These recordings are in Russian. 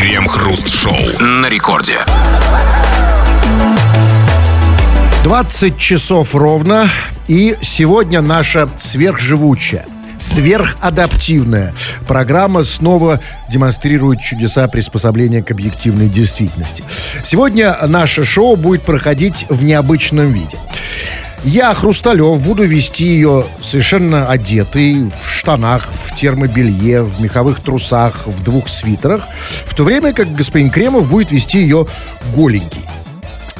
Крем-хруст-шоу на рекорде. 20 часов ровно. И сегодня наша сверхживучая сверхадаптивная программа снова демонстрирует чудеса приспособления к объективной действительности. Сегодня наше шоу будет проходить в необычном виде. Я, Хрусталев, буду вести ее совершенно одетый, в штанах, в термобелье, в меховых трусах, в двух свитерах, в то время как господин Кремов будет вести ее голенький.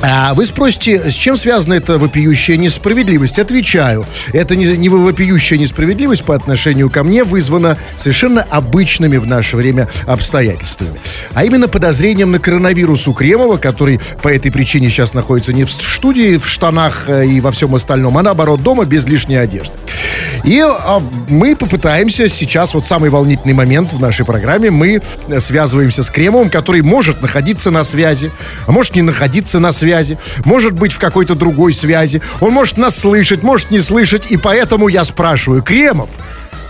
А вы спросите, с чем связана эта вопиющая несправедливость? Отвечаю, это не, не вопиющая несправедливость по отношению ко мне вызвана совершенно обычными в наше время обстоятельствами. А именно подозрением на коронавирус у Кремова, который по этой причине сейчас находится не в студии, в штанах э, и во всем остальном, а наоборот дома без лишней одежды. И а, мы попытаемся сейчас, вот самый волнительный момент в нашей программе, мы связываемся с Кремовым, который может находиться на связи, а может не находиться на связи связи, может быть в какой-то другой связи. Он может нас слышать, может не слышать. И поэтому я спрашиваю, Кремов,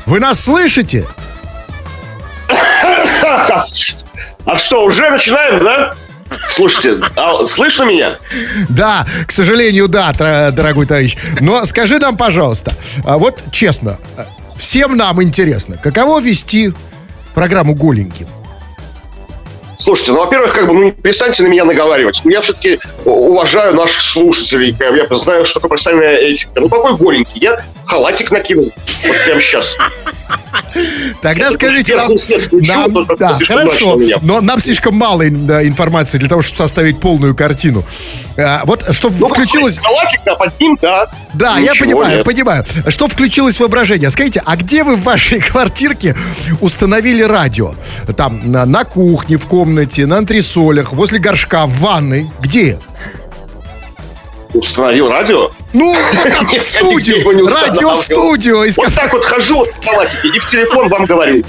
вы нас слышите? А что, уже начинаем, да? Слушайте, а слышно меня? Да, к сожалению, да, дорогой товарищ. Но скажи нам, пожалуйста, а вот честно, всем нам интересно, каково вести программу «Голеньким»? Слушайте, ну, во-первых, как бы, ну, перестаньте на меня наговаривать. Я все-таки уважаю наших слушателей. Я знаю, что такое профессиональная этика. Ну, какой голенький. Я халатик накинул. Вот прямо сейчас. Тогда скажите нам... нам да, хорошо, но нам слишком мало информации для того, чтобы составить полную картину. А, вот, чтобы ну, включилось... Халатик, да, под ним, да. Да, Ничего я понимаю, нет. понимаю. Что включилось воображение? Скажите, а где вы в вашей квартирке установили радио? Там, на, на кухне, в комнате, на антресолях, возле горшка, в ванной? Где? Установил радио? Ну, в студию, радиостудию. Вот так вот хожу в палатике и в телефон вам говорю.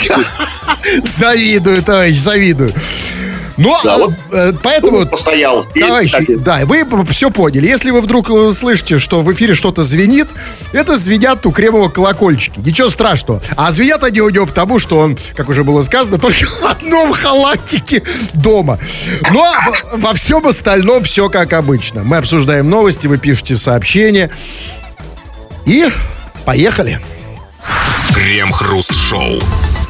Завидую, товарищ, завидую. Ну, да, вот э, поэтому... Постоял. Товарищи, да, вы все поняли. Если вы вдруг э, слышите, что в эфире что-то звенит, это звенят у Кремова колокольчики. Ничего страшного. А звенят они у него потому, что он, как уже было сказано, только в одном халатике дома. Но во всем остальном все как обычно. Мы обсуждаем новости, вы пишете сообщения. И поехали. Крем-хруст-шоу.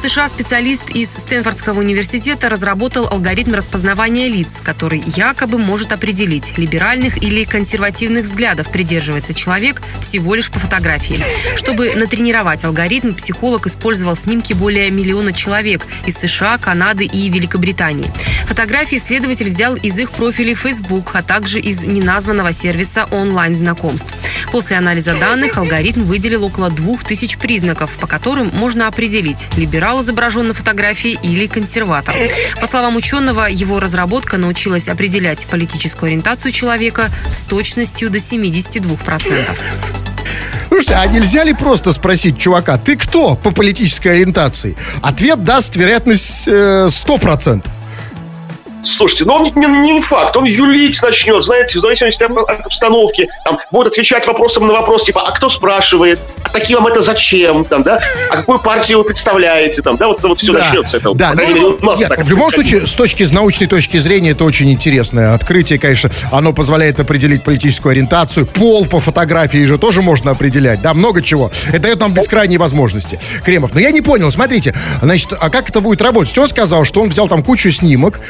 США специалист из Стэнфордского университета разработал алгоритм распознавания лиц, который якобы может определить, либеральных или консервативных взглядов придерживается человек всего лишь по фотографии. Чтобы натренировать алгоритм, психолог использовал снимки более миллиона человек из США, Канады и Великобритании. Фотографии исследователь взял из их профилей Facebook, а также из неназванного сервиса онлайн-знакомств. После анализа данных алгоритм выделил около двух тысяч признаков, по которым можно определить, либерал либерал изображен на фотографии или консерватор. По словам ученого, его разработка научилась определять политическую ориентацию человека с точностью до 72%. Слушайте, а нельзя ли просто спросить чувака, ты кто по политической ориентации? Ответ даст вероятность э, 100%. Слушайте, ну он не, не факт, он юлить начнет, знаете, в зависимости от, от обстановки, там, будет отвечать вопросом на вопрос, типа, а кто спрашивает, а такие вам это зачем, там, да, а какую партию вы представляете, там, да, вот, вот все да, начнется это. Да, ну, мере, ну, нет, так, в любом случае, с точки, с научной точки зрения, это очень интересное открытие, конечно, оно позволяет определить политическую ориентацию, пол по фотографии же тоже можно определять, да, много чего. Это дает нам бескрайние возможности. Кремов, но я не понял, смотрите, значит, а как это будет работать? Он сказал, что он взял там кучу снимок,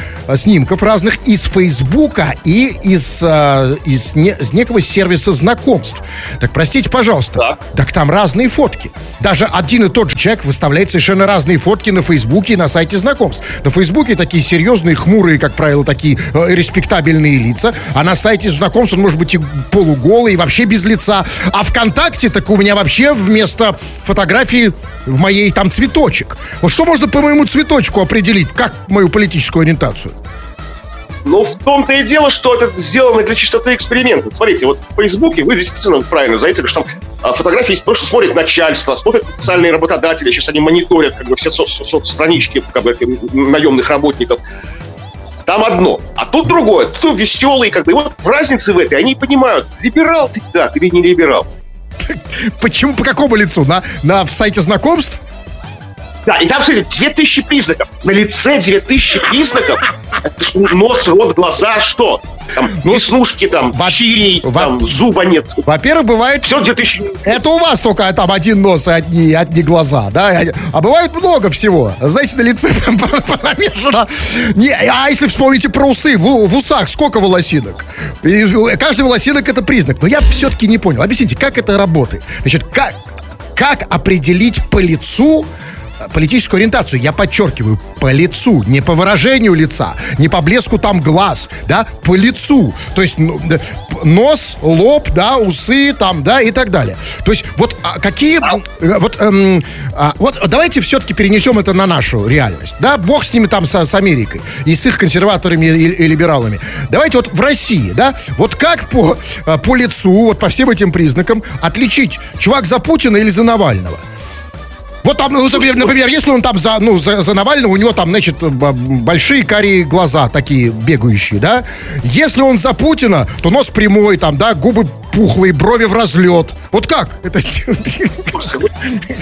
снимков разных из Фейсбука и из, э, из, не, из некого сервиса знакомств. Так простите, пожалуйста. Да. Так там разные фотки. Даже один и тот же человек выставляет совершенно разные фотки на Фейсбуке и на сайте знакомств. На Фейсбуке такие серьезные, хмурые, как правило, такие э, респектабельные лица. А на сайте знакомств он может быть и полуголый, и вообще без лица. А ВКонтакте так у меня вообще вместо фотографии в моей там цветочек. Вот что можно по моему цветочку определить, как мою политическую ориентацию? Ну, в том-то и дело, что это сделано для чистоты эксперимента. Смотрите, вот в Фейсбуке вы действительно правильно заметили, что там а, фотографии есть, потому что смотрит начальство, смотрят специальные работодатели, сейчас они мониторят как бы все со- со- соцстранички как бы, наемных работников. Там одно, а тут другое. Тут веселый, как бы. И вот в разнице в этой они понимают, либерал ты, да, ты ведь не либерал. Почему, по какому лицу? На, на в сайте знакомств? Да, и там, смотрите, 2000 признаков. На лице 2000 признаков. Нос, рот, глаза, что? Там Ну, веснушки, там, во- чирей, во- там, зуба нет. Во-первых, бывает... Все 2000... Это у вас только там один нос и одни, одни глаза, да? А бывает много всего. Знаете, на лице понамешано. Не, а если вспомните про усы, в, в усах сколько волосинок? И каждый волосинок это признак. Но я все-таки не понял. Объясните, как это работает? Значит, как, как определить по лицу политическую ориентацию, я подчеркиваю, по лицу, не по выражению лица, не по блеску там глаз, да, по лицу. То есть ну, нос, лоб, да, усы там, да, и так далее. То есть вот а, какие, э, вот, эм, а, вот давайте все-таки перенесем это на нашу реальность, да, бог с ними там, со- с, Америкой, и с их консерваторами и, и либералами. Давайте вот в России, да, вот как по, э, по лицу, вот по всем этим признакам отличить, чувак за Путина или за Навального? Вот там, ну, например, если он там за, ну, за, за Навального, у него там, значит, большие карие глаза такие бегающие, да? Если он за Путина, то нос прямой, там, да, губы пухлые, брови в разлет. Вот как это сделать?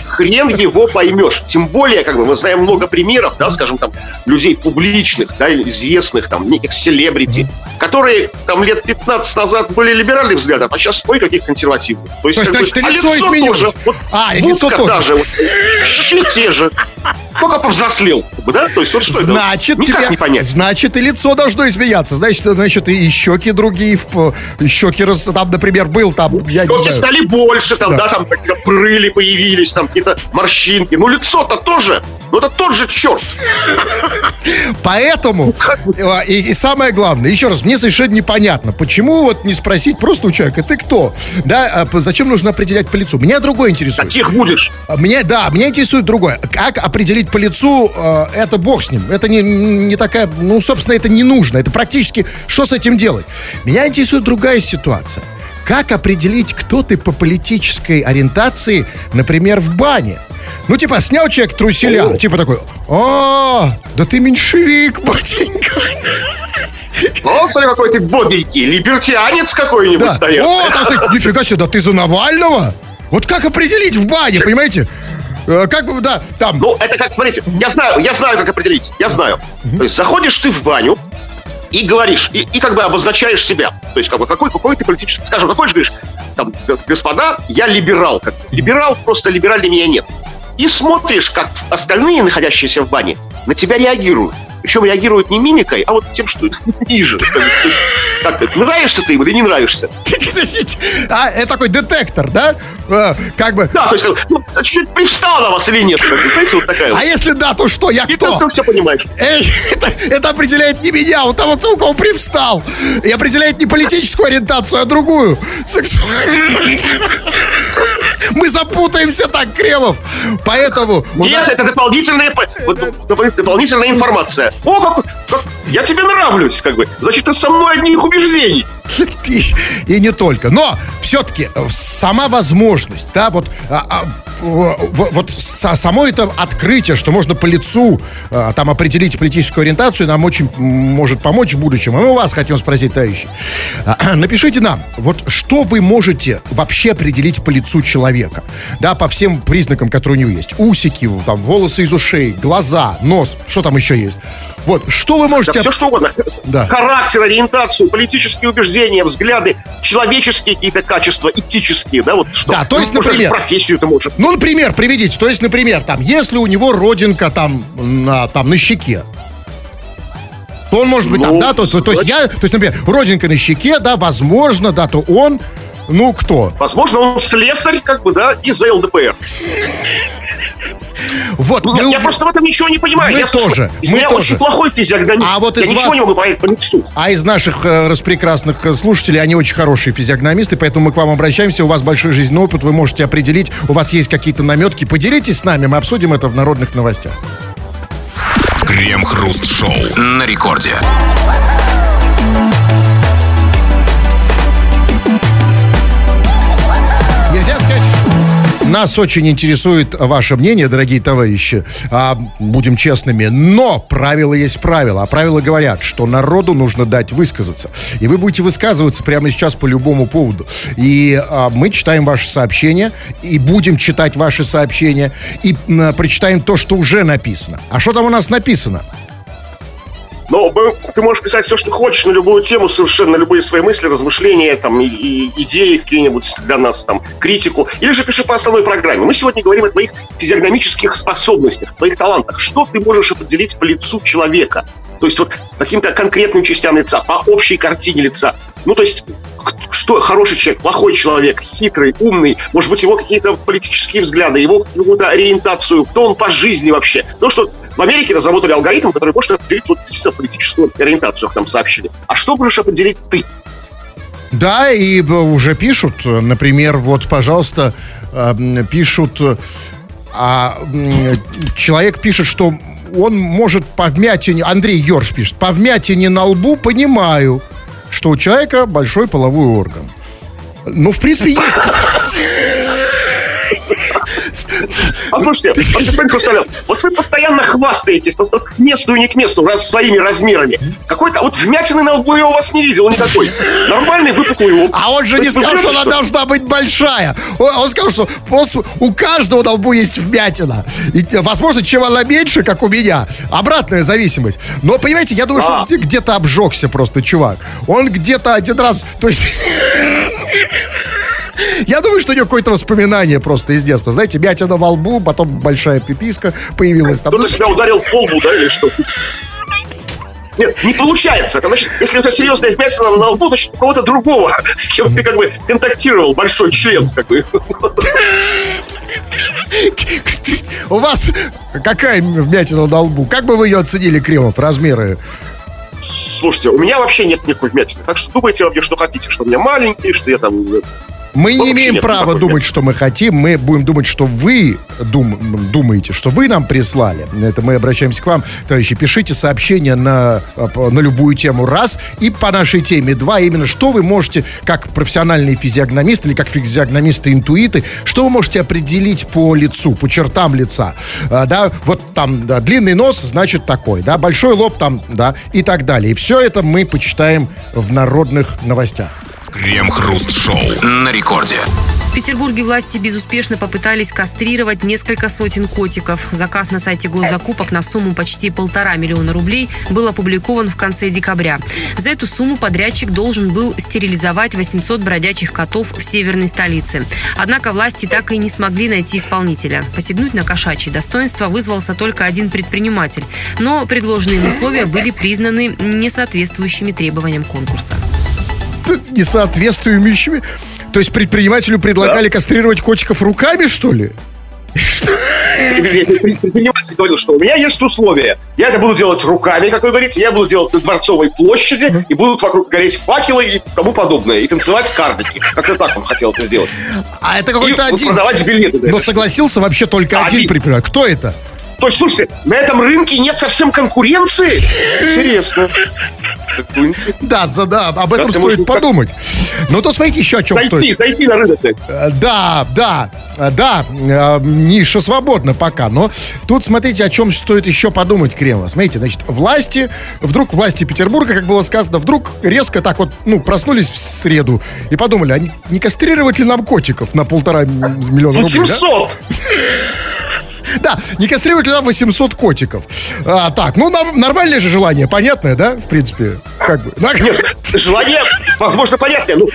хрен его поймешь. Тем более, как бы мы знаем много примеров, да, скажем, там, людей публичных, да, известных, там, неких селебрити, которые там лет 15 назад были либеральных взглядов, а сейчас ой, каких консервативных. То есть, как бы, значит, и а лицо изменилось. тоже. Вот, А, и лицо тоже. та же, вот, те же. Только повзрослел, да? То есть, вот что Значит, это? Никак тебе, не понять. значит, и лицо должно изменяться. Значит, значит, и щеки другие, в- щеки, там, например, был там, я не Щеки стали больше, там, Да. да, там прыли появились, там какие-то морщинки. Ну, лицо-то тоже, ну, это тот же черт. Поэтому, э, и, и самое главное, еще раз, мне совершенно непонятно, почему вот не спросить просто у человека, ты кто? Да, а зачем нужно определять по лицу? Меня другое интересует. Каких будешь? А Меня, да, меня интересует другое. Как определить по лицу, э, это бог с ним. Это не, не такая, ну, собственно, это не нужно. Это практически, что с этим делать? Меня интересует другая ситуация. Как определить, кто ты по политической ориентации, например, в бане? Ну, типа, снял человек труселя, О. типа такой, о, да ты меньшевик, батенька. Ну, смотри, какой ты бодренький, либертианец какой-нибудь Да. стоит. О, там нифига себе, да ты за Навального? Вот как определить в бане, понимаете? Э, Как бы, да, там... Ну, это как, смотрите, я знаю, я знаю, как определить, я знаю. То есть заходишь ты в баню и говоришь, и, и как бы обозначаешь себя. То есть, как бы, какой, какой ты политический, скажем, какой же говоришь, там, господа, я либерал. Как, либерал, просто либеральный меня нет. И смотришь, как остальные, находящиеся в бане, на тебя реагируют. Причем реагируют не мимикой, а вот тем, что ниже. Как нравишься ты им или не нравишься? А, это такой детектор, да? Э, Как бы. Да, то есть, ну, чуть-чуть на вас или нет. Знаете, вот такая А вот. если да, то что? Я кто? ты все понимаешь. Эй, это, это определяет не меня, вот того, у кого привстал. И определяет не политическую ориентацию, а другую. Сексуальную. Мы запутаемся так, Кремов. Поэтому... у Нет, это дополнительная, дополнительная информация. О, как, как- я тебе нравлюсь, как бы. Значит, ты со мной одних убеждений. И, и не только. Но все-таки сама возможность, да, вот, а, а, вот са- само это открытие, что можно по лицу а, там определить политическую ориентацию, нам очень может помочь в будущем. И мы у вас хотим спросить, товарищи. А, Напишите нам, вот что вы можете вообще определить по лицу человека, да, по всем признакам, которые у него есть. Усики, там, волосы из ушей, глаза, нос, что там еще есть. Вот, что вы Да можете... все что угодно. Да. Характер, ориентацию, политические убеждения, взгляды, человеческие какие-то качества, этические, да, вот что. Да, то есть, Ну, например- профессию ты можешь. Ну, например, приведите. То есть, например, там, если у него родинка там на, там, на щеке, то он может быть там, Ну, да, то, то, то есть я, то есть, например, родинка на щеке, да, возможно, да, то он, ну, кто? Возможно, он слесарь, как бы, да, из ЛДПР. Вот, Нет, мы я просто в этом ничего не понимаю. Мы я тоже, Из мы меня тоже. очень плохой физиогномист. А вот я из ничего вас- не могу понять по лицу. А из наших э, распрекрасных э, слушателей, они очень хорошие физиогномисты, поэтому мы к вам обращаемся, у вас большой жизненный опыт, вы можете определить, у вас есть какие-то наметки, поделитесь с нами, мы обсудим это в народных новостях. Крем-хруст-шоу на рекорде. Нас очень интересует ваше мнение, дорогие товарищи. А, будем честными. Но правила есть правила. А правила говорят, что народу нужно дать высказаться. И вы будете высказываться прямо сейчас по любому поводу. И а, мы читаем ваши сообщения. И будем читать ваши сообщения. И а, прочитаем то, что уже написано. А что там у нас написано? Но ты можешь писать все, что хочешь на любую тему, совершенно любые свои мысли, размышления, там, и, и идеи какие-нибудь для нас, там, критику. Или же пиши по основной программе. Мы сегодня говорим о твоих физиогномических способностях, твоих талантах. Что ты можешь определить по лицу человека? То есть вот каким-то конкретным частям лица, по общей картине лица. Ну, то есть что хороший человек, плохой человек, хитрый, умный, может быть, его какие-то политические взгляды, его какую-то ориентацию, кто он по жизни вообще. То, что в Америке разработали алгоритм, который может определить вот действительно политическую ориентацию, как нам сообщили. А что можешь определить ты? Да, и уже пишут, например, вот, пожалуйста, пишут, а, человек пишет, что он может по вмятине, Андрей Йорш пишет, по вмятине на лбу понимаю, что у человека большой половой орган. Ну, в принципе, есть. Послушайте, вот, господин Хрусталев, вот вы постоянно хвастаетесь, просто к месту и не к месту, раз своими размерами. Какой-то, вот вмятины на лбу я у вас не видел никакой. Нормальный выпуклый лоб. А он же не сказал, что она должна быть большая. Он, сказал, что просто у каждого на лбу есть вмятина. И, возможно, чем она меньше, как у меня. Обратная зависимость. Но, понимаете, я думаю, а. что он где-то обжегся просто, чувак. Он где-то один раз... То есть... Я думаю, что у него какое-то воспоминание просто из детства. Знаете, мятина во лбу, потом большая пиписка появилась. Там. Кто-то себя ударил в полбу, да, или что? Нет, не получается. Это значит, если у тебя серьезная вмятина на лбу, значит, у кого-то другого, с кем ты как бы контактировал, большой член, как бы. У вас какая вмятина на лбу? Как бы вы ее оценили, Кремов, размеры? Слушайте, у меня вообще нет никакой вмятины. Так что думайте вообще, что хотите, что у меня маленький, что я там мы не имеем права думать, что мы хотим. Мы будем думать, что вы дум, думаете, что вы нам прислали. Это мы обращаемся к вам. Товарищи, пишите сообщения на, на любую тему раз. И по нашей теме два. Именно что вы можете, как профессиональные физиогномисты или как физиогномисты-интуиты, что вы можете определить по лицу, по чертам лица. А, да, вот там да, длинный нос, значит такой. Да, большой лоб там, да, и так далее. И все это мы почитаем в народных новостях. Крем-хруст-шоу на рекорде. В Петербурге власти безуспешно попытались кастрировать несколько сотен котиков. Заказ на сайте госзакупок на сумму почти полтора миллиона рублей был опубликован в конце декабря. За эту сумму подрядчик должен был стерилизовать 800 бродячих котов в северной столице. Однако власти так и не смогли найти исполнителя. Посягнуть на кошачьи достоинства вызвался только один предприниматель. Но предложенные условия были признаны несоответствующими требованиям конкурса несоответствующими. То есть предпринимателю предлагали да. кастрировать котиков руками, что ли? Предприниматель говорил, что у меня есть условия. Я это буду делать руками, как вы говорите, я буду делать на Дворцовой площади, и будут вокруг гореть факелы и тому подобное, и танцевать карлики. Как-то так он хотел это сделать. А это какой-то один... продавать билеты. Но согласился вообще только один предприниматель. Кто это? То есть, слушайте, на этом рынке нет совсем конкуренции? Интересно. Да, да, да, об этом стоит подумать. Ну, то смотрите еще о чем стоит. Зайти на рынок. Э, да, да, э, да, э, ниша свободна пока, но тут смотрите, о чем стоит еще подумать, Кремова. Смотрите, значит, власти, вдруг власти Петербурга, как было сказано, вдруг резко так вот, ну, проснулись в среду и подумали, а не кастрировать ли нам котиков на полтора миллиона рублей? 700! Да, не кастрировать нам 800 котиков? А, так, ну, нам, нормальное же желание, понятное, да, в принципе? Как бы. Нет, желание, возможно, понятное. Ну,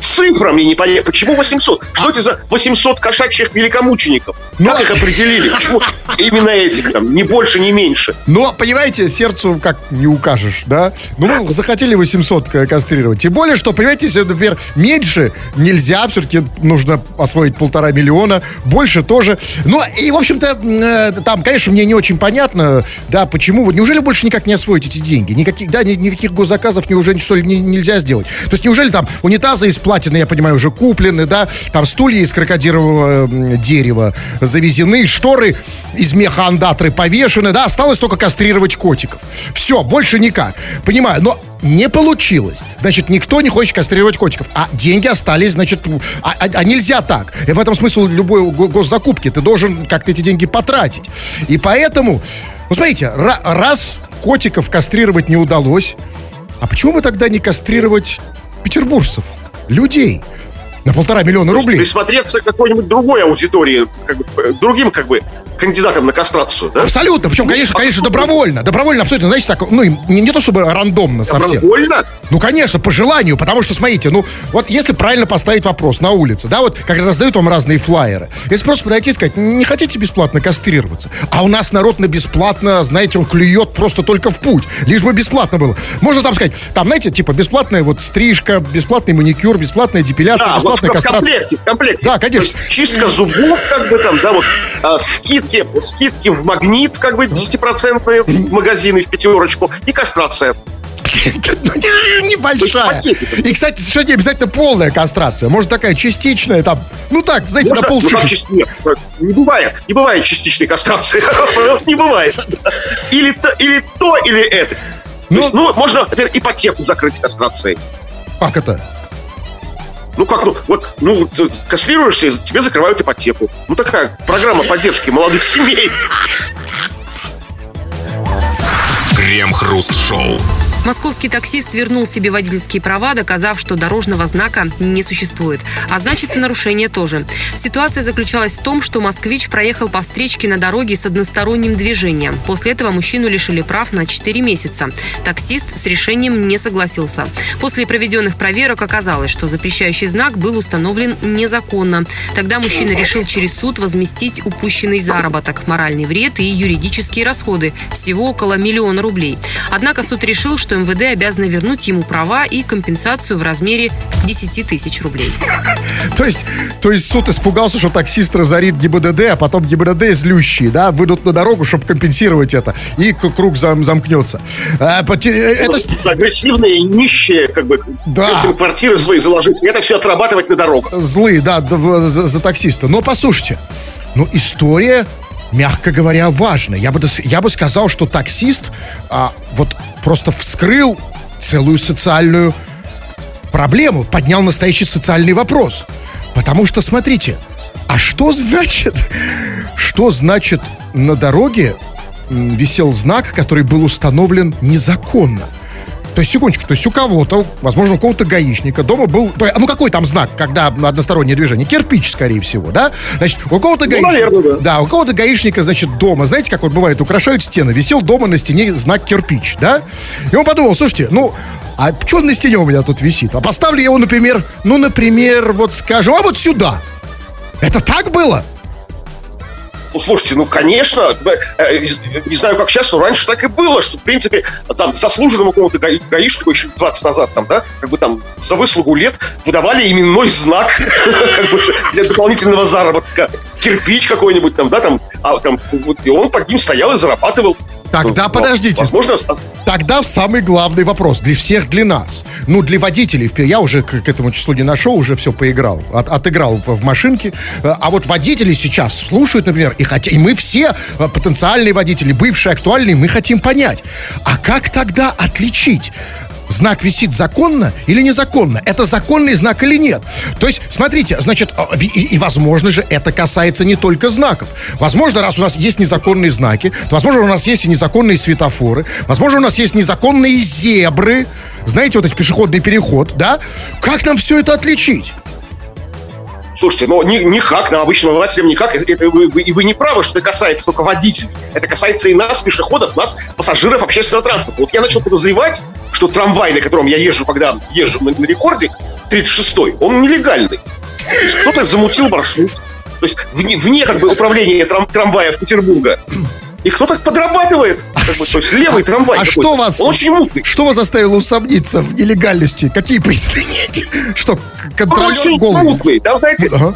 цифра мне не понятно. Почему 800? Что это за 800 кошачьих великомучеников? Ну, как их определили? Почему именно этих там? Не больше, не меньше. Ну, понимаете, сердцу как не укажешь, да? Ну, мы захотели 800 кастрировать. Тем более, что, понимаете, если, например, меньше нельзя, все-таки нужно освоить полтора миллиона, больше тоже. Ну, и, в общем-то, э, там, конечно, мне не очень понятно, да, почему. Неужели больше никак не освоить эти деньги? Никаких, да, ни- никаких госзаказов не уже что ли не- нельзя сделать? То есть неужели там унитазы из платины, я понимаю, уже куплены, да? Там стулья из крокодилового дерева завезены, шторы из меха андатры повешены, да? Осталось только кастрировать котиков. Все, больше никак. Понимаю, но не получилось. Значит, никто не хочет кастрировать котиков. А деньги остались, значит, а, а- а нельзя так. И в этом смысл любой го- госзакупки. Ты должен как-то эти деньги потратить. И поэтому, ну, смотрите, ра- раз котиков кастрировать не удалось, а почему бы тогда не кастрировать петербуржцев, людей? На полтора миллиона рублей. Присмотреться к какой-нибудь другой аудитории, как бы, э, другим, как бы, кандидатам на кастрацию, да? Абсолютно. Причем, конечно, конечно, добровольно. Добровольно, абсолютно. Знаете, так, ну, не, не то чтобы рандомно совсем. Добровольно? Ну, конечно, по желанию, потому что, смотрите, ну, вот если правильно поставить вопрос на улице, да, вот, когда раздают вам разные флайеры, если просто подойти и сказать, не хотите бесплатно кастрироваться, а у нас народ на бесплатно, знаете, он клюет просто только в путь, лишь бы бесплатно было. Можно там сказать, там, знаете, типа, бесплатная вот стрижка, бесплатный маникюр, бесплатная депиляция, Да, в, бесплатная в кастрация. комплекте, в комплекте. Да, конечно. Чистка зубов, как бы там, да, вот а, скидки, скидки в магнит, как бы 10% в магазины, в пятерочку, и кастрация. Ну, не- Небольшая. И, кстати, совершенно не обязательно полная кастрация. Может, такая частичная, там, ну так, знаете, на Можно- ну, полшишечки. части- нет, не бывает, не бывает частичной кастрации. Не бывает. Или то, или то, или это. То Ну- Ну, можно, например, ипотеку закрыть кастрацией. Как это? Ну как, ну вот, ну и тебе закрывают ипотеку. Ну такая программа поддержки молодых семей. Крем-хруст-шоу. Московский таксист вернул себе водительские права, доказав, что дорожного знака не существует. А значит, и нарушение тоже. Ситуация заключалась в том, что москвич проехал по встречке на дороге с односторонним движением. После этого мужчину лишили прав на 4 месяца. Таксист с решением не согласился. После проведенных проверок оказалось, что запрещающий знак был установлен незаконно. Тогда мужчина решил через суд возместить упущенный заработок, моральный вред и юридические расходы. Всего около миллиона рублей. Однако суд решил, что МВД обязаны вернуть ему права и компенсацию в размере 10 тысяч рублей. То есть, то есть суд испугался, что таксист разорит ГИБДД, а потом ГИБДД злющие, да, выйдут на дорогу, чтобы компенсировать это, и круг зам- замкнется. А, поте- это... Агрессивные, нищие, как бы, Да. квартиры свои заложить. Это все отрабатывать на дорогах. Злые, да, за, за таксиста. Но послушайте, ну история, мягко говоря, важная. Я бы, я бы сказал, что таксист а, вот просто вскрыл целую социальную проблему, поднял настоящий социальный вопрос. Потому что, смотрите, а что значит, что значит на дороге висел знак, который был установлен незаконно? То есть, секундочку, то есть у кого-то, возможно, у кого-то гаишника дома был... есть, Ну, какой там знак, когда одностороннее движение? Кирпич, скорее всего, да? Значит, у кого-то гаишника... наверное, да. у кого-то гаишника, значит, дома, знаете, как вот бывает, украшают стены, висел дома на стене знак кирпич, да? И он подумал, слушайте, ну, а что на стене у меня тут висит? А поставлю я его, например, ну, например, вот скажем, а вот сюда. Это так было? Ну, слушайте, ну, конечно, э, э, не знаю, как сейчас, но раньше так и было, что, в принципе, там, заслуженному какому-то гаи- гаишнику еще 20 назад, там, да, как бы там за выслугу лет выдавали именной знак как бы, для дополнительного заработка. Кирпич какой-нибудь там, да, там, а, там, вот, и он под ним стоял и зарабатывал. Тогда Ну, подождите. Возможно, Тогда самый главный вопрос для всех, для нас. Ну, для водителей. Я уже к, к этому числу не нашел, уже все поиграл. От- отыграл в, в машинке. Э, А вот водители сейчас слушают, например, и, хотя, и мы все, э, потенциальные водители, бывшие, актуальные, мы хотим понять, а как тогда отличить? Знак висит законно или незаконно? Это законный знак или нет? То есть, смотрите, значит, э, и, и, возможно же, это касается не только знаков. Возможно, раз у нас есть незаконные знаки, то, возможно, у нас есть и незаконные светофоры, возможно, у нас есть незаконные зебры, знаете, вот эти пешеходный переход, да? Как нам все это отличить? Слушайте, ну ни- никак, нам обычным обывателям никак. Это, вы, вы- и вы не правы, что это касается только водителей. Это касается и нас, пешеходов, нас, пассажиров общественного транспорта. Вот я начал подозревать, что трамвай, на котором я езжу, когда езжу на, на рекорде, 36-й, он нелегальный. То есть кто-то замутил маршрут. То есть вне, вне как бы управления трам- трамваев Петербурга. И кто-то подрабатывает. Как бы, то есть левый трамвай. а что вас- Он очень мутный. Что вас заставило усомниться в нелегальности? Какие признаки? Что, Он контролер очень голый? мутный. Там, знаете, Ага.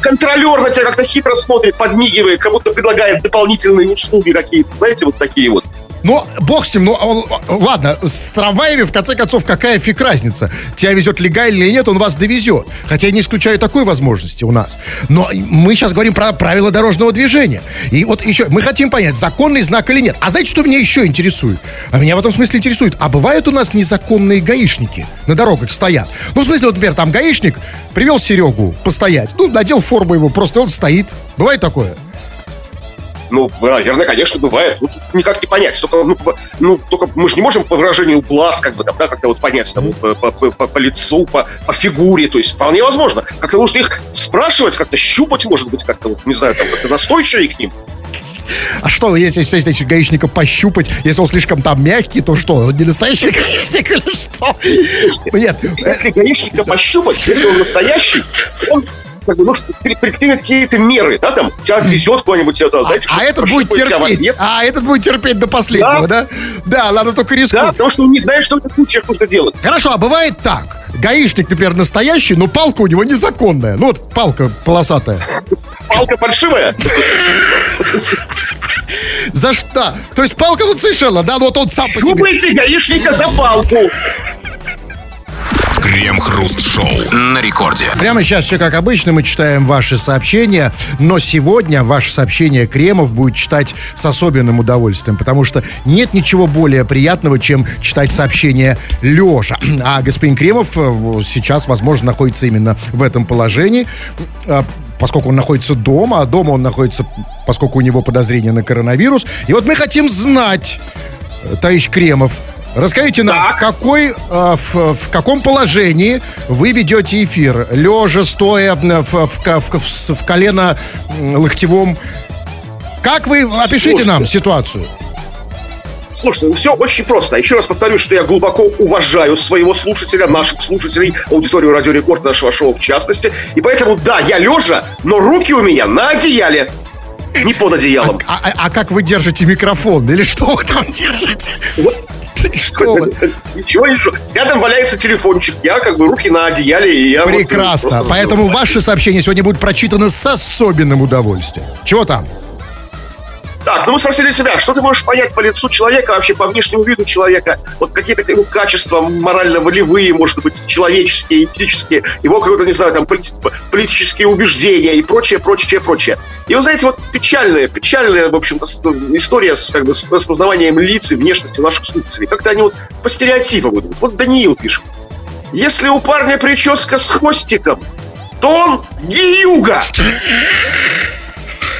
контролер на тебя как-то хитро смотрит, подмигивает, как будто предлагает дополнительные услуги какие-то, знаете, вот такие вот. Но бог с ним, ну ладно, с трамваями, в конце концов, какая фиг разница? Тебя везет легально или нет, он вас довезет. Хотя я не исключаю такой возможности у нас. Но мы сейчас говорим про правила дорожного движения. И вот еще, мы хотим понять, законный знак или нет. А знаете, что меня еще интересует? А меня в этом смысле интересует. А бывают у нас незаконные гаишники на дорогах стоят? Ну, в смысле, вот, например, там гаишник привел Серегу постоять. Ну, надел форму его, просто он стоит. Бывает такое? Ну, наверное, конечно, бывает. Ну, тут никак не понять. Только, ну, ну, только мы же не можем по выражению глаз, как бы, там, да, как-то вот понять, там, по, по, по, по лицу, по, по фигуре. То есть, вполне возможно. Как-то нужно их спрашивать, как-то щупать, может быть, как-то, вот, не знаю, там, как-то настойчивее к ним. А что, если, если, если гаишника пощупать, если он слишком там мягкий, то что, он не настоящий гаишник или что? Нет. Если гаишника пощупать, если он настоящий, он как бы, ну, предпримет какие-то меры, да, там, тебя отвезет куда-нибудь, это, знаете, а, а этот будет терпеть, а этот будет терпеть до последнего, да? Да, да ладно только рискнуть. Да, потому что он не знает, что в этих случаях нужно делать. Хорошо, а бывает так, гаишник, например, настоящий, но палка у него незаконная, ну, вот палка полосатая. Палка фальшивая? За что? То есть палка вот совершенно, да, вот он сам по себе. Щупайте гаишника за палку. Крем-хруст-шоу на рекорде. Прямо сейчас все как обычно, мы читаем ваши сообщения, но сегодня ваше сообщение Кремов будет читать с особенным удовольствием, потому что нет ничего более приятного, чем читать сообщение лежа. А господин Кремов э, сейчас, возможно, находится именно в этом положении, э, поскольку он находится дома, а дома он находится, поскольку у него подозрение на коронавирус. И вот мы хотим знать, э, товарищ Кремов, Расскажите нам, в, какой, в, в каком положении вы ведете эфир? Лежа, стоя, в, в, в, в, в колено локтевом? Как вы, опишите Слушайте. нам ситуацию. Слушайте, ну все очень просто. Еще раз повторюсь, что я глубоко уважаю своего слушателя, наших слушателей, аудиторию Радио Рекорд, нашего шоу в частности. И поэтому, да, я лежа, но руки у меня на одеяле. Не под одеялом. А, а, а как вы держите микрофон? Или что вы там держите? Вот что вы? Ничего, ничего. Рядом валяется телефончик. Я как бы руки на одеяле. И я Прекрасно. Вот Поэтому ваши сообщения сегодня будут прочитаны с особенным удовольствием. Чего там? Так, ну мы спросили себя, что ты можешь понять по лицу человека, вообще по внешнему виду человека, вот какие-то его качества морально-волевые, может быть, человеческие, этические, его какое-то, не знаю, там, политические убеждения и прочее, прочее, прочее. И вы знаете, вот печальная, печальная, в общем-то, история с, как бы, с распознаванием лиц и внешности наших слушателей. Как-то они вот по стереотипам идут. Вот Даниил пишет. Если у парня прическа с хвостиком, то он геюга.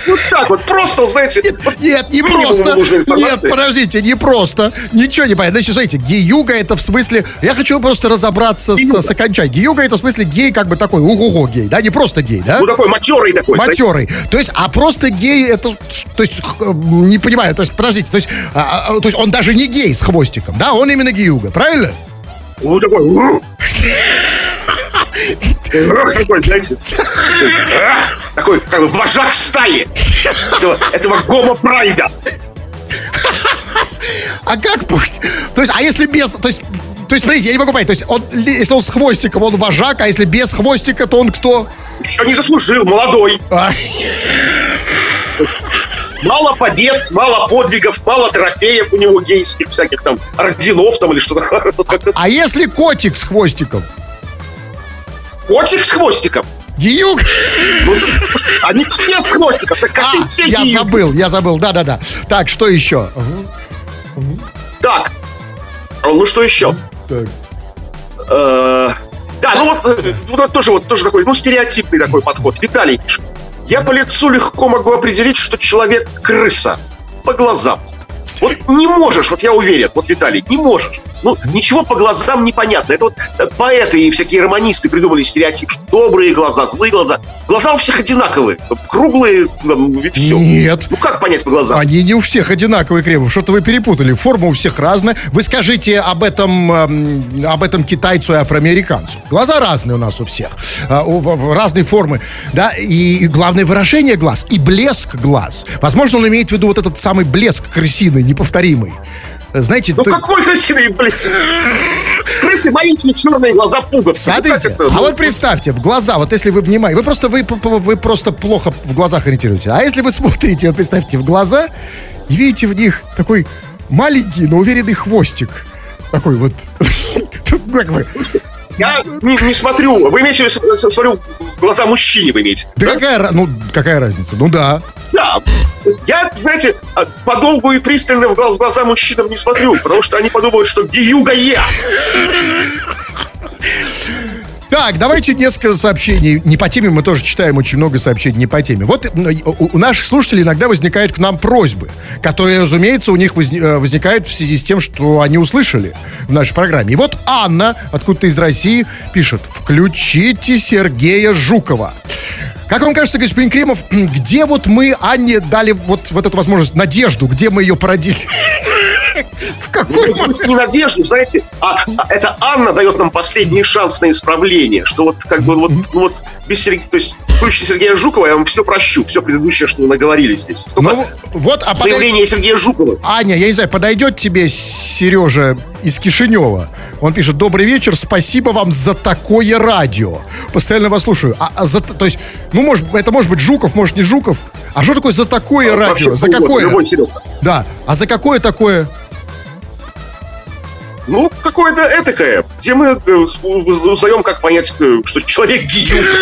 Вот так вот, просто, знаете... Нет, вот нет не просто. Нет, подождите, не просто. Ничего не понятно. Значит, смотрите, геюга это в смысле... Я хочу просто разобраться с, с окончанием. Геюга это в смысле гей как бы такой, угу гей, да? Не просто гей, да? Ну, такой матерый такой. Матерый. То есть, а просто гей это... То есть, не понимаю, то есть, подождите, то есть, а, а, то есть он даже не гей с хвостиком, да? Он именно геюга, правильно? Ну, такой... Такой, знаете, такой как бы вожак стаи этого, этого гомо-прайда. А как? То есть, а если без... То есть, то есть, смотрите, я не могу понять. То есть, он, если он с хвостиком, он вожак, а если без хвостика, то он кто? Еще не заслужил, молодой. А. Мало побед, мало подвигов, мало трофеев у него гейских, всяких там орденов там или что-то. А если котик с хвостиком? Котик с хвостиком? Гиюк? Ну, они все с хвостиком. Так как а, все я гиюк. забыл, я забыл, да-да-да. Так, что еще? Так, ну что еще? Так. Э, да, ну вот, э, вот тоже вот тоже такой, ну стереотипный такой подход. Виталий пишет. Я по лицу легко могу определить, что человек крыса. По глазам. Вот не можешь, вот я уверен, вот, Виталий, не можешь. Ну, ничего по глазам не понятно. Это вот э, поэты и всякие романисты придумали стереотип, что добрые глаза, злые глаза. Глаза у всех одинаковые. Круглые, ведь все. Нет. Ну, как понять по глазам? Они не у всех одинаковые, Кремов. Что-то вы перепутали. Форма у всех разная. Вы скажите об этом, эм, об этом китайцу и афроамериканцу. Глаза разные у нас у всех. Э, разные формы. Да, и главное выражение глаз. И блеск глаз. Возможно, он имеет в виду вот этот самый блеск крысиный, неповторимый. Знаете, ну то... какой красивый, блин. Крысы маленькие черные глаза пугают. Смотрите, а ну, вот представьте, в глаза, вот если вы внимаете, вы просто, вы, вы просто плохо в глазах ориентируете. А если вы смотрите, вот представьте, в глаза и видите в них такой маленький, но уверенный хвостик. Такой вот. Как бы. Я не, не смотрю. Вы имеете в виду, смотрю, глаза мужчине вы имеете. Да, какая, ну, какая разница? Ну да. Да. Я, знаете, а, подолгу и пристально в глаза мужчинам не смотрю, потому что они подумают, что гиюга я. Так, давайте несколько сообщений. Не по теме, мы тоже читаем очень много сообщений не по теме. Вот у наших слушателей иногда возникают к нам просьбы, которые, разумеется, у них э, возникают в связи с тем, что они услышали в нашей программе. И вот Анна, откуда-то из России, пишет, включите Сергея Жукова. Как вам кажется, господин Кремов, где вот мы Анне дали вот, вот эту возможность, надежду, где мы ее породили? В какой Не надежду, знаете, а, а это Анна дает нам последний шанс на исправление, что вот как бы вот, вот без Сергея, то есть включите Сергея Жукова, я вам все прощу, все предыдущее, что вы наговорили здесь. Только ну, вот, а появление подой... Сергея Жукова. Аня, я не знаю, подойдет тебе Сережа из Кишинева. Он пишет, добрый вечер, спасибо вам за такое радио. Постоянно вас слушаю. А, а за, то есть, ну, может, это может быть Жуков, может, не Жуков. А что такое за такое а, радио? За какое? Любой, да. А за какое такое? Ну, какое-то этакое, где мы э, узнаем, как понять, э, что человек гею.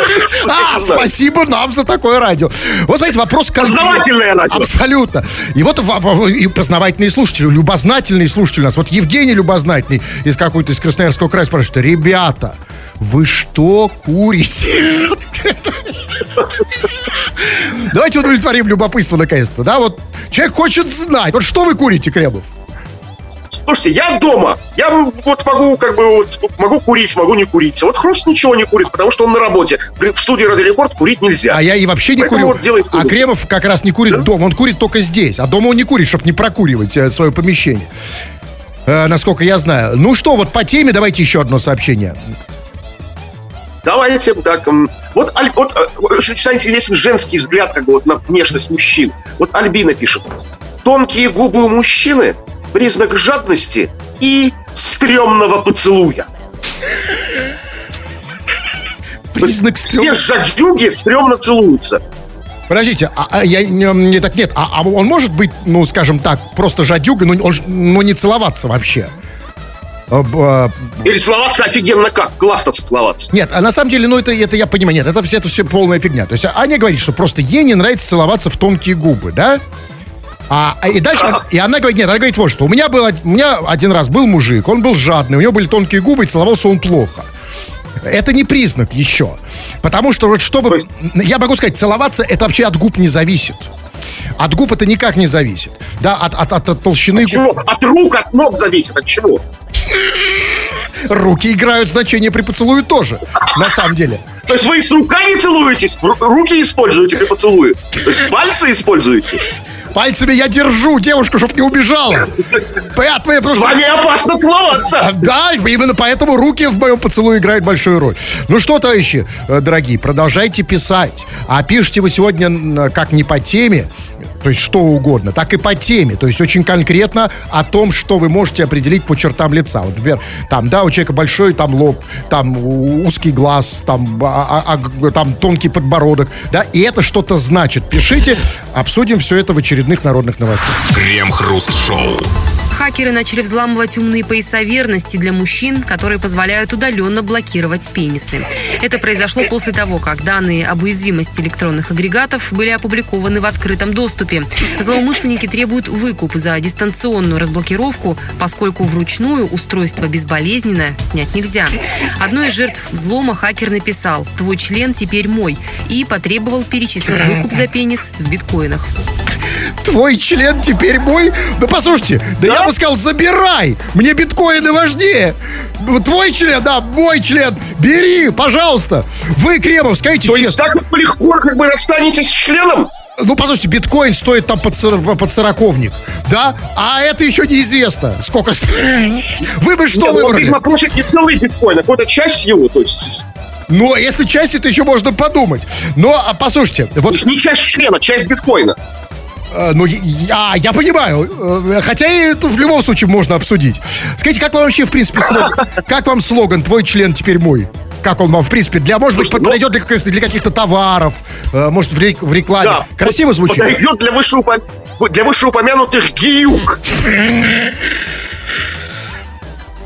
А, спасибо нам за такое радио. Вот, смотрите, вопрос... Познавательное радио. Абсолютно. И вот и познавательные слушатели, любознательные слушатели у нас. Вот Евгений Любознательный из какой-то из Красноярского края спрашивает, ребята, вы что курите? Давайте удовлетворим любопытство наконец-то, да? Вот человек хочет знать, вот что вы курите, Кремов? Слушайте, я дома. Я вот могу, как бы, вот, могу курить, могу не курить. Вот Хруст ничего не курит, потому что он на работе. В студии Ради Рекорд курить нельзя. А я и вообще не Поэтому курю. Вот делает а Кремов как раз не курит да? дома. Он курит только здесь. А дома он не курит, чтобы не прокуривать э, свое помещение. Э, насколько я знаю. Ну что, вот по теме давайте еще одно сообщение. Давайте, так, вот, вот э, очень интересный женский взгляд как бы, вот, на внешность мужчин. Вот Альбина пишет. Тонкие губы у мужчины признак жадности и стрёмного поцелуя. Признак стрёмного... Все жадюги стрёмно целуются. Подождите, а, а я не так нет, а, а он может быть, ну, скажем так, просто жадюга, но, он, но не целоваться вообще? А, а, Или целоваться офигенно как? Классно целоваться. Нет, а на самом деле, ну это, это я понимаю, нет, это, это все полная фигня. То есть Аня говорит, что просто ей не нравится целоваться в тонкие губы, да? А, а, и дальше, и она говорит, нет, она говорит вот что. У меня, был, у меня один раз был мужик, он был жадный, у него были тонкие губы, и целовался он плохо. Это не признак еще. Потому что вот чтобы... Есть... Я могу сказать, целоваться это вообще от губ не зависит. От губ это никак не зависит. Да, от, от, от, от толщины от чего? губ. От рук, от ног зависит. От чего? Руки играют значение при поцелуе тоже, на самом деле. То есть вы с руками целуетесь, руки используете при поцелуе? То есть пальцы используете? Пальцами я держу девушку, чтобы не убежала. Понятно, С вами опасно целоваться. А, да, именно поэтому руки в моем поцелуе играют большую роль. Ну что, товарищи, э, дорогие, продолжайте писать. А пишите вы сегодня как не по теме, то есть что угодно, так и по теме, то есть очень конкретно о том, что вы можете определить по чертам лица. Вот, например, там, да, у человека большой там лоб, там узкий глаз, там, а, а, а, там тонкий подбородок, да, и это что-то значит. Пишите, обсудим все это в очередных народных новостях. Крем-хруст-шоу. Хакеры начали взламывать умные пояса верности для мужчин, которые позволяют удаленно блокировать пенисы. Это произошло после того, как данные об уязвимости электронных агрегатов были опубликованы в открытом доступе. Злоумышленники требуют выкуп за дистанционную разблокировку, поскольку вручную устройство безболезненно снять нельзя. Одной из жертв взлома хакер написал «Твой член теперь мой» и потребовал перечислить выкуп за пенис в биткоинах. Твой член теперь мой? Да послушайте, да, да? я бы сказал, забирай! Мне биткоины важнее! Твой член, да, мой член, бери, пожалуйста! Вы, Кремов, скажите То честно. есть так вы легко как бы расстанетесь с членом? Ну, послушайте, биткоин стоит там под, под сороковник, да? А это еще неизвестно, сколько стоит. Вы бы что Нет, выбрали? Ну, просит не целый биткоин, а какую-то часть его, то есть... Ну, если часть, это еще можно подумать. Но, а, послушайте... Вот... Не часть члена, часть биткоина. Э, ну, я, я понимаю. Э, хотя и это в любом случае можно обсудить. Скажите, как вам вообще, в принципе, слоган? Как вам слоган «Твой член теперь мой»? Как он вам, в принципе, для, может быть, ну, подойдет для каких-то, для каких-то товаров, э, может, в, в рекламе. Да, Красиво звучит? Подойдет для высшего для вышеупомянутых гиюк.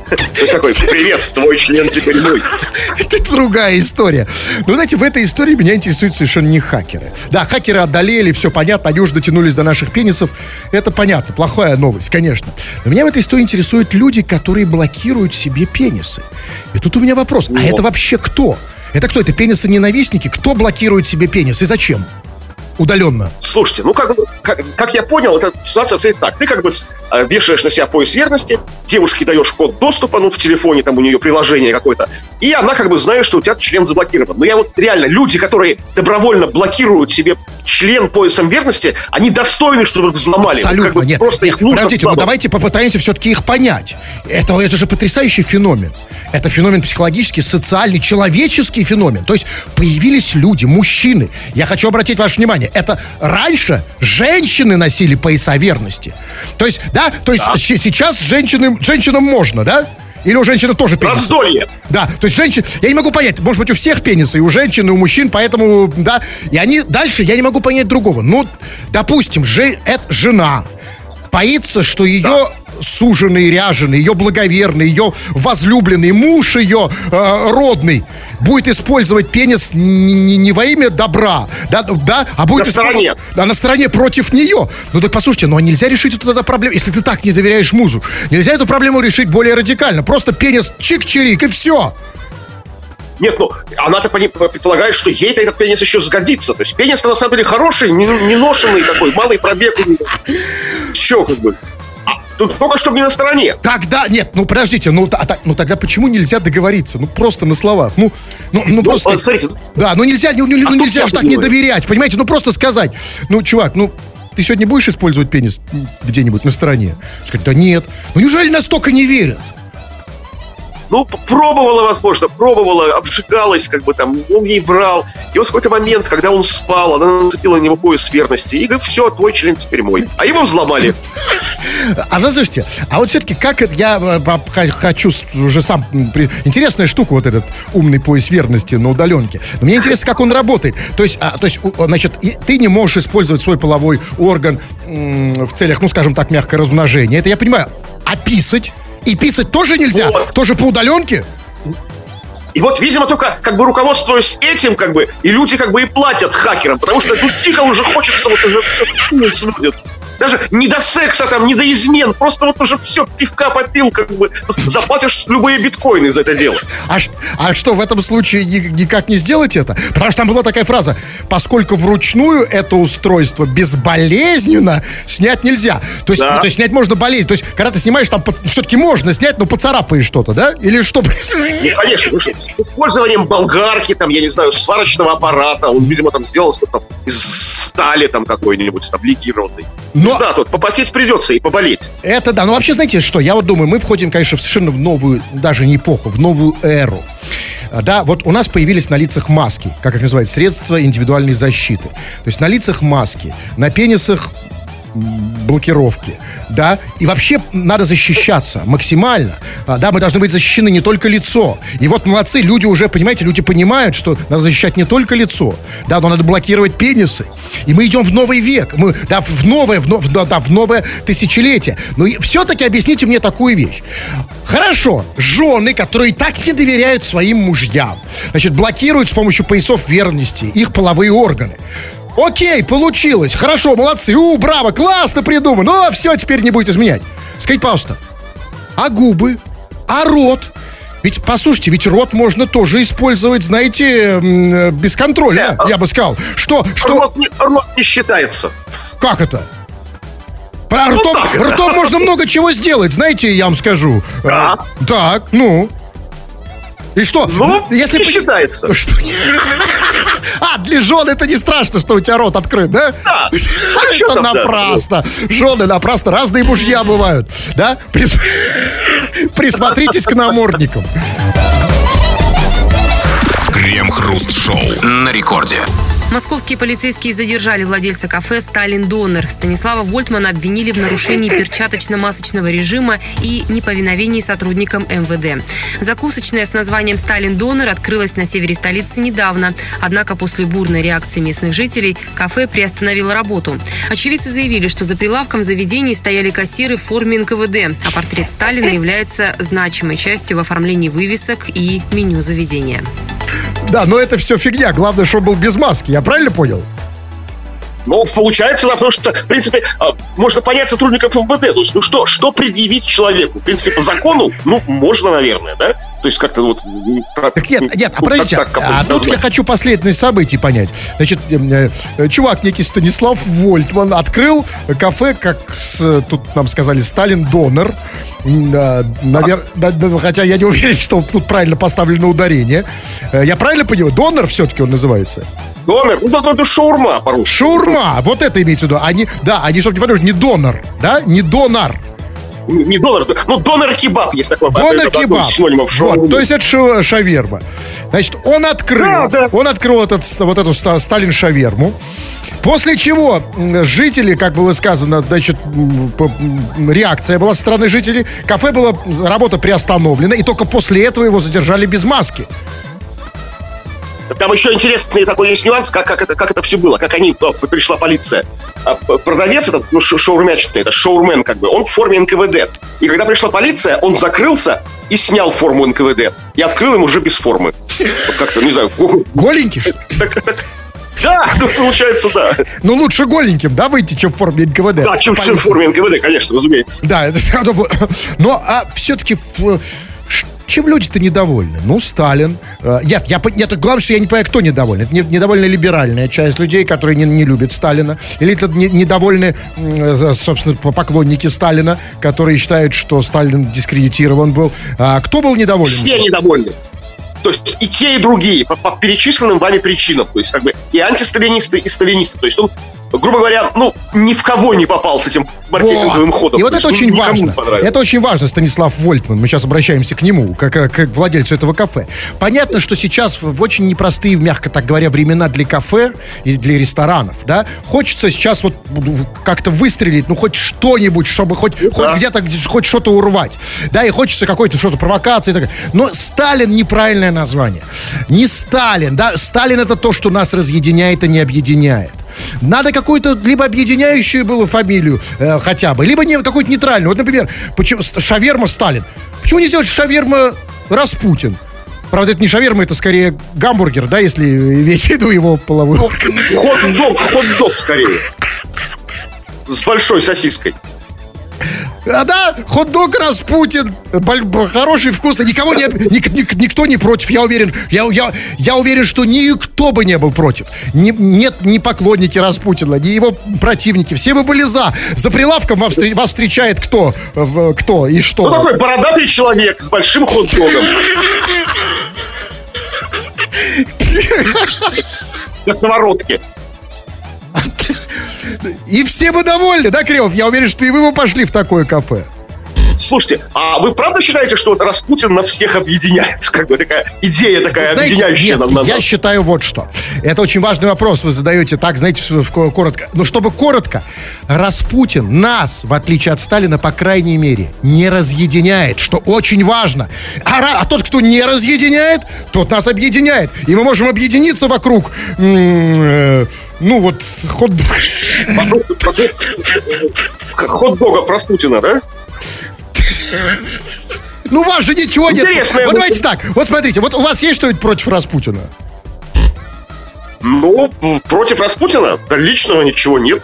То есть такой, привет, твой член теперь мой. Это другая история. Но, знаете, в этой истории меня интересуют совершенно не хакеры. Да, хакеры одолели, все понятно, они уже дотянулись до наших пенисов. Это понятно, плохая новость, конечно. Но меня в этой истории интересуют люди, которые блокируют себе пенисы. И тут у меня вопрос, а это вообще кто? Это кто? Это пенисы-ненавистники? Кто блокирует себе пенис и зачем? Удаленно? Слушайте, ну как, как, как я понял, эта ситуация обстоит так. Ты как бы э, вешаешь на себя пояс верности, девушке даешь код доступа, ну, в телефоне, там у нее приложение какое-то, и она как бы знает, что у тебя член заблокирован. Но я вот реально, люди, которые добровольно блокируют себе член поясом верности, они достойны, чтобы взломали. Абсолютно, как бы нет. Просто нет, их нужно Подождите, ну давайте попытаемся все-таки их понять. Это, это же потрясающий феномен. Это феномен психологический, социальный, человеческий феномен. То есть появились люди, мужчины. Я хочу обратить ваше внимание, это раньше женщины носили пояса верности. То есть, да, то есть да. сейчас женщинам, женщинам можно, да? Или у женщины тоже пенис? Раздолье. Да, то есть женщин, я не могу понять, может быть у всех пенисы, и у женщин, и у мужчин, поэтому, да, и они дальше, я не могу понять другого. Ну, допустим, же, это жена боится, что ее да. Суженый, ряженый, ее благоверный, ее возлюбленный, муж ее э, родный будет использовать пенис не, не во имя добра, да, да, а будет на стороне. Да, на стороне против нее. Ну так послушайте, ну а нельзя решить эту, эту проблему, если ты так не доверяешь музу. Нельзя эту проблему решить более радикально. Просто пенис чик-чирик и все. Нет, ну, она-то предполагает, что ей-то этот пенис еще сгодится. То есть пенис на самом деле хороший, не, не ношенный такой, малый пробег. Все как бы. Тут только что не на стороне. Тогда, нет, ну подождите, ну, а, ну тогда почему нельзя договориться? Ну просто на словах. Ну, ну, ну, ну просто. Смотрите. Да, ну нельзя, ну, ну, а нельзя же так не доверять, понимаете? Ну просто сказать. Ну, чувак, ну ты сегодня будешь использовать пенис где-нибудь на стороне? Сказать, да нет. Ну неужели настолько не верят? Ну, пробовала, возможно, пробовала, обжигалась, как бы там, он ей врал. И вот в какой-то момент, когда он спал, она нацепила на него пояс верности. И говорит, все, твой член теперь мой. А его взломали. А вы слушайте, а вот все-таки как я э, хочу уже сам, интересная штука вот этот умный пояс верности на удаленке. Но мне интересно, как он работает. То есть, а, то есть значит, ты не можешь использовать свой половой орган в целях, ну, скажем так, мягкое размножение. Это я понимаю. А писать? И писать тоже нельзя? Вот. Тоже по удаленке? И вот, видимо, только как бы руководствуясь этим, как бы, и люди как бы и платят хакерам, потому что тут тихо уже хочется вот уже все сводит даже не до секса там, не до измен, просто вот уже все, пивка попил, как бы заплатишь любые биткоины за это дело. А, а что, в этом случае ни, никак не сделать это? Потому что там была такая фраза, поскольку вручную это устройство безболезненно снять нельзя. То есть, да. ну, то есть снять можно болезнь. То есть, когда ты снимаешь, там все-таки можно снять, но поцарапаешь что-то, да? Или что? Не, конечно. Ну, что, с использованием болгарки, там, я не знаю, сварочного аппарата, он, видимо, там сделал что-то из стали там какой-нибудь, там, легированный. Но... Ну, да, тут попотеть придется и поболеть. Это да. Ну, вообще, знаете что, я вот думаю, мы входим, конечно, в совершенно в новую, даже не эпоху, в новую эру. Да, вот у нас появились на лицах маски, как их называют, средства индивидуальной защиты. То есть на лицах маски, на пенисах блокировки, да, и вообще надо защищаться максимально, а, да, мы должны быть защищены не только лицо, и вот молодцы, люди уже, понимаете, люди понимают, что надо защищать не только лицо, да, но надо блокировать пенисы, и мы идем в новый век, мы, да, в новое, в, в, да, в новое тысячелетие, но все-таки объясните мне такую вещь, хорошо, жены, которые так не доверяют своим мужьям, значит, блокируют с помощью поясов верности их половые органы, Окей, получилось. Хорошо, молодцы. У, браво, классно придумано. Ну, все, теперь не будет изменять. Скажите, пожалуйста, а губы? А рот? Ведь, послушайте, ведь рот можно тоже использовать, знаете, без контроля, Нет, я бы сказал. Что, что... Рот не, рот не считается. Как это? Про ну, ртом, ртом можно много чего сделать, знаете, я вам скажу. Да. Так, ну. И что? Ну, если не по... считается. Что? А, для жены это не страшно, что у тебя рот открыт, да? Да. А это там, напрасно. Да? Жены напрасно. Разные мужья бывают. Да? Прис... Присмотритесь к намордникам. Крем-хруст-шоу на рекорде. Московские полицейские задержали владельца кафе «Сталин Донор». Станислава Вольтмана обвинили в нарушении перчаточно-масочного режима и неповиновении сотрудникам МВД. Закусочная с названием «Сталин Донор» открылась на севере столицы недавно. Однако после бурной реакции местных жителей кафе приостановило работу. Очевидцы заявили, что за прилавком заведений стояли кассиры в форме НКВД, а портрет Сталина является значимой частью в оформлении вывесок и меню заведения. Да, но это все фигня. Главное, чтобы был без маски. Я правильно понял? Ну, получается, да, потому что, в принципе, а, можно понять сотрудников МВД. То есть, ну что, что предъявить человеку? В принципе, по закону, ну, можно, наверное, да? То есть как-то вот... Так нет, нет, а подождите, так, так, а тут я хочу последовательность событий понять. Значит, э, э, чувак некий Станислав Вольтман открыл кафе, как с, тут нам сказали, Сталин Донор. Да, навер... да, да, хотя я не уверен, что тут правильно поставлено ударение. Э, я правильно понимаю? Донор все-таки он называется? Донор? Ну, это, это шаурма по-русски. Шаурма! Вот это имеется в виду. Они, да, они, чтобы не подумать, не донор, да? Не донор. Не донор, ну донор-кебаб есть такой. Донор-кебаб. Вот, то есть это шаверма. Значит, он открыл, да, да. он открыл этот, вот эту Сталин шаверму. После чего жители, как было сказано, значит, реакция была со стороны жителей. Кафе была, работа приостановлена, и только после этого его задержали без маски. Там еще интересный такой есть нюанс, как, как, это, как это все было, как они, о, пришла полиция. А продавец этот, ну, шаурмячный, это шаурмен как бы, он в форме НКВД. И когда пришла полиция, он закрылся и снял форму НКВД. И открыл им уже без формы. Вот как-то, не знаю. Голенький? Да, ну, получается, да. Ну, лучше голеньким, да, выйти, чем в форме НКВД. Да, чем в форме НКВД, конечно, разумеется. Да, это... Но, а все-таки чем люди-то недовольны? Ну, Сталин. Э, нет, я, нет, главное, что я не понимаю, кто недоволен. Это недовольна либеральная часть людей, которые не, не любят Сталина. Или это не, недовольны, собственно, поклонники Сталина, которые считают, что Сталин дискредитирован был. А кто был недоволен? Все недовольны. То есть и те, и другие, по, по перечисленным вами причинам. То есть как бы и антисталинисты, и сталинисты. То есть он, грубо говоря, ну, ни в кого не попал с этим маркетинговым вот. ходом. И вот это очень важно. Это очень важно, Станислав Вольтман. Мы сейчас обращаемся к нему, как, как владельцу этого кафе. Понятно, что сейчас в очень непростые, мягко так говоря, времена для кафе и для ресторанов, да, хочется сейчас вот как-то выстрелить, ну, хоть что-нибудь, чтобы хоть, да. хоть где-то хоть что-то урвать. Да, и хочется какой-то что-то провокации. Так. Но Сталин неправильное название. Не Сталин, да, Сталин это то, что нас разъединяет и не объединяет. Надо какую-то либо объединяющую было фамилию э, хотя бы, либо не, какую-то нейтральную. Вот, например, почему, шаверма Сталин. Почему не сделать шаверма Распутин? Правда, это не шаверма, это скорее гамбургер, да, если иметь в виду его орган. Хот-дог, хот-дог скорее. С большой сосиской. А да, хот-дог Распутин, хороший, вкусный, никого не, ник, ник, никто не против, я уверен, я, я, я уверен, что никто бы не был против. Не, нет ни поклонники Распутина, ни его противники, все бы были за. За прилавком вас, вас встречает кто, кто и что. Ну такой бородатый человек с большим хот-догом. На самородке. И все бы довольны, да, Кремов? Я уверен, что и вы бы пошли в такое кафе. Слушайте, а вы правда считаете, что вот Распутин нас всех объединяет? Как бы такая идея такая знаете, объединяющая нет, нас? Я считаю вот что. Это очень важный вопрос вы задаете так, знаете, коротко. Но чтобы коротко, Распутин нас, в отличие от Сталина, по крайней мере, не разъединяет, что очень важно. А, а тот, кто не разъединяет, тот нас объединяет. И мы можем объединиться вокруг... Э, ну вот, хот-дог. Хот-догов Распутина, да? Ну, у вас же ничего нет. Интересно. Вот давайте так. Вот смотрите, вот у вас есть что-нибудь против Распутина? Ну, против Распутина личного ничего нет.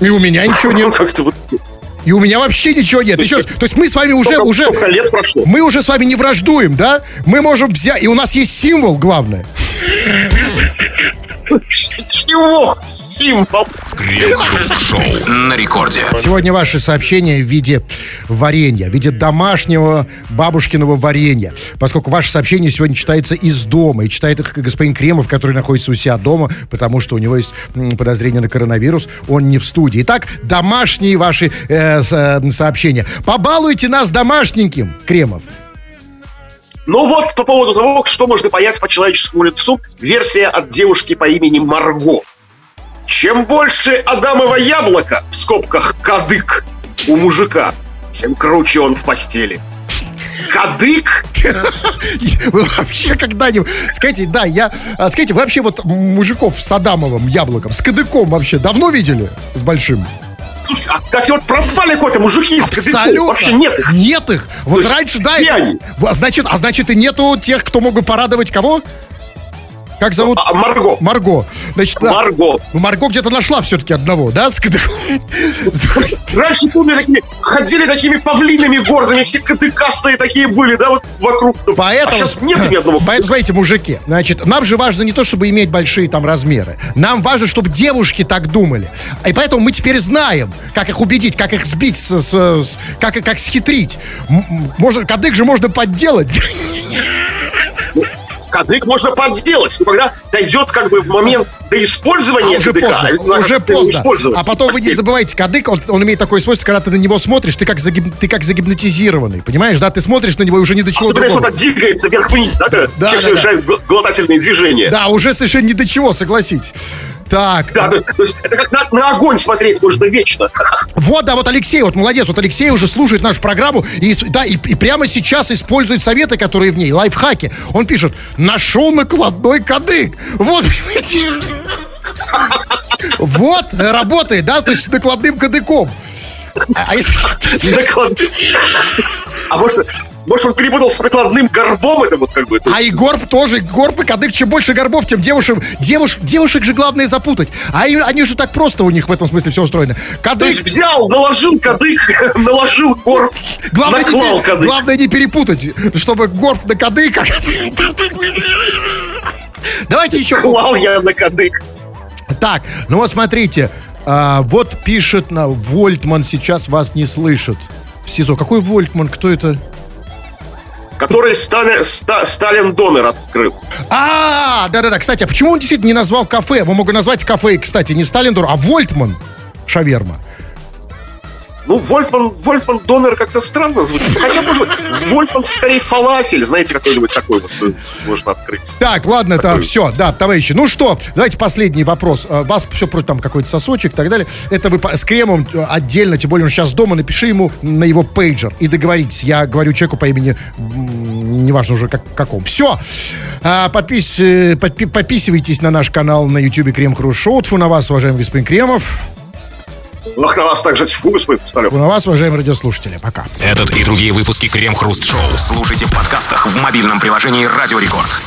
И у меня ничего нет. Как-то вот... И у меня вообще ничего нет. Еще раз, то есть мы с вами уже, уже, лет прошло. мы уже с вами не враждуем, да? Мы можем взять, и у нас есть символ, главное. Чего? Символ. Крем-хруст-шоу на рекорде. Сегодня ваши сообщения в виде варенья, в виде домашнего бабушкиного варенья. Поскольку ваше сообщение сегодня читается из дома. И читает их господин Кремов, который находится у себя дома, потому что у него есть подозрение на коронавирус. Он не в студии. Итак, домашние ваши э, э сообщения. Побалуйте нас домашненьким, Кремов. Ну вот, по поводу того, что можно понять по человеческому лицу, версия от девушки по имени Марго. Чем больше Адамово яблоко, в скобках кадык, у мужика, тем круче он в постели. Кадык? Вообще когда-нибудь... Скажите, да, я... а, Скажите, вы вообще вот мужиков с Адамовым яблоком, с кадыком вообще давно видели? С большим? Слушай, а, кстати, вот пропали какой-то мужики. Абсолютно. Вообще нет их. Нет их. Вот есть раньше, да. это-? А значит, а значит и нету тех, кто мог бы порадовать кого? Как зовут? А, Марго. Марго. Значит. Марго. Ну, Марго где-то нашла все-таки одного, да, с кадыком? Раньше, помню, такими, ходили такими павлинами гордыми, все кадыкастые такие были, да, вот вокруг. Поэтому, А сейчас нет ни одного. поэтому, смотрите, мужики, значит, нам же важно не то, чтобы иметь большие там размеры. Нам важно, чтобы девушки так думали. И поэтому мы теперь знаем, как их убедить, как их сбить, с, с- с- как, как схитрить. Можно, кадык же можно подделать. Кадык можно подделать, но когда дойдет как бы в момент до использования А уже кадыка, поздно, надо уже поздно. использовать. А потом вы не забывайте, кадык, он, он имеет такое свойство, когда ты на него смотришь, ты как, загиб- ты как загипнотизированный, понимаешь, да? Ты смотришь на него и уже ни до чего Особенно другого. он так двигается вверх-вниз, да, Да, да, гл- глотательные движения. Да, уже совершенно ни до чего, согласитесь. Так, Да, то, то есть это как на, на огонь смотреть можно вечно. Вот, да, вот Алексей, вот молодец, вот Алексей уже слушает нашу программу и, да, и, и прямо сейчас использует советы, которые в ней, лайфхаки. Он пишет, нашел накладной кадык. Вот? Вот, работает, да, то есть с накладным кадыком. А, а если... А может, может он перепутал с накладным горбом, это вот как бы... то А и горб тоже, горб и кадык. Чем больше горбов, тем девушек, девуш, девушек же главное запутать. А и- они же так просто у них в этом смысле все устроено. То Кадык, есть взял, наложил кадык, наложил горб, главное не, наклал пере- кадык. главное не перепутать, чтобы горб на кадык. а Давайте еще. Клал я на кадык. Так, ну вот смотрите. а, вот пишет на Вольтман сейчас вас не слышит. В СИЗО. Какой Вольтман? Кто это? Который Стали- Ста- Сталин Донор открыл. А, да-да-да. Кстати, а почему он действительно не назвал кафе? Мы могли назвать кафе, кстати, не Сталиндор, а Вольтман шаверма. Ну, Вольфман, Вольфман Донор как-то странно звучит. Хотя, может быть, Вольфман скорее фалафель, знаете, какой-нибудь такой вот э, можно открыть. Так, ладно, это Такой. все, да, товарищи. Ну что, давайте последний вопрос. А, Вас все против там какой-то сосочек и так далее. Это вы с кремом э, отдельно, тем более он сейчас дома, напиши ему на его пейджер и договоритесь. Я говорю человеку по имени, неважно уже как, каком. Все. подпис, э, подпи- подписывайтесь на наш канал на YouTube Крем Хруст Шоу. На вас, уважаемый господин Кремов. Ах, на вас также тьфу. Тьфу на вас, уважаемые радиослушатели. Пока. Этот и другие выпуски Крем Хруст Шоу слушайте в подкастах в мобильном приложении Радио Рекорд.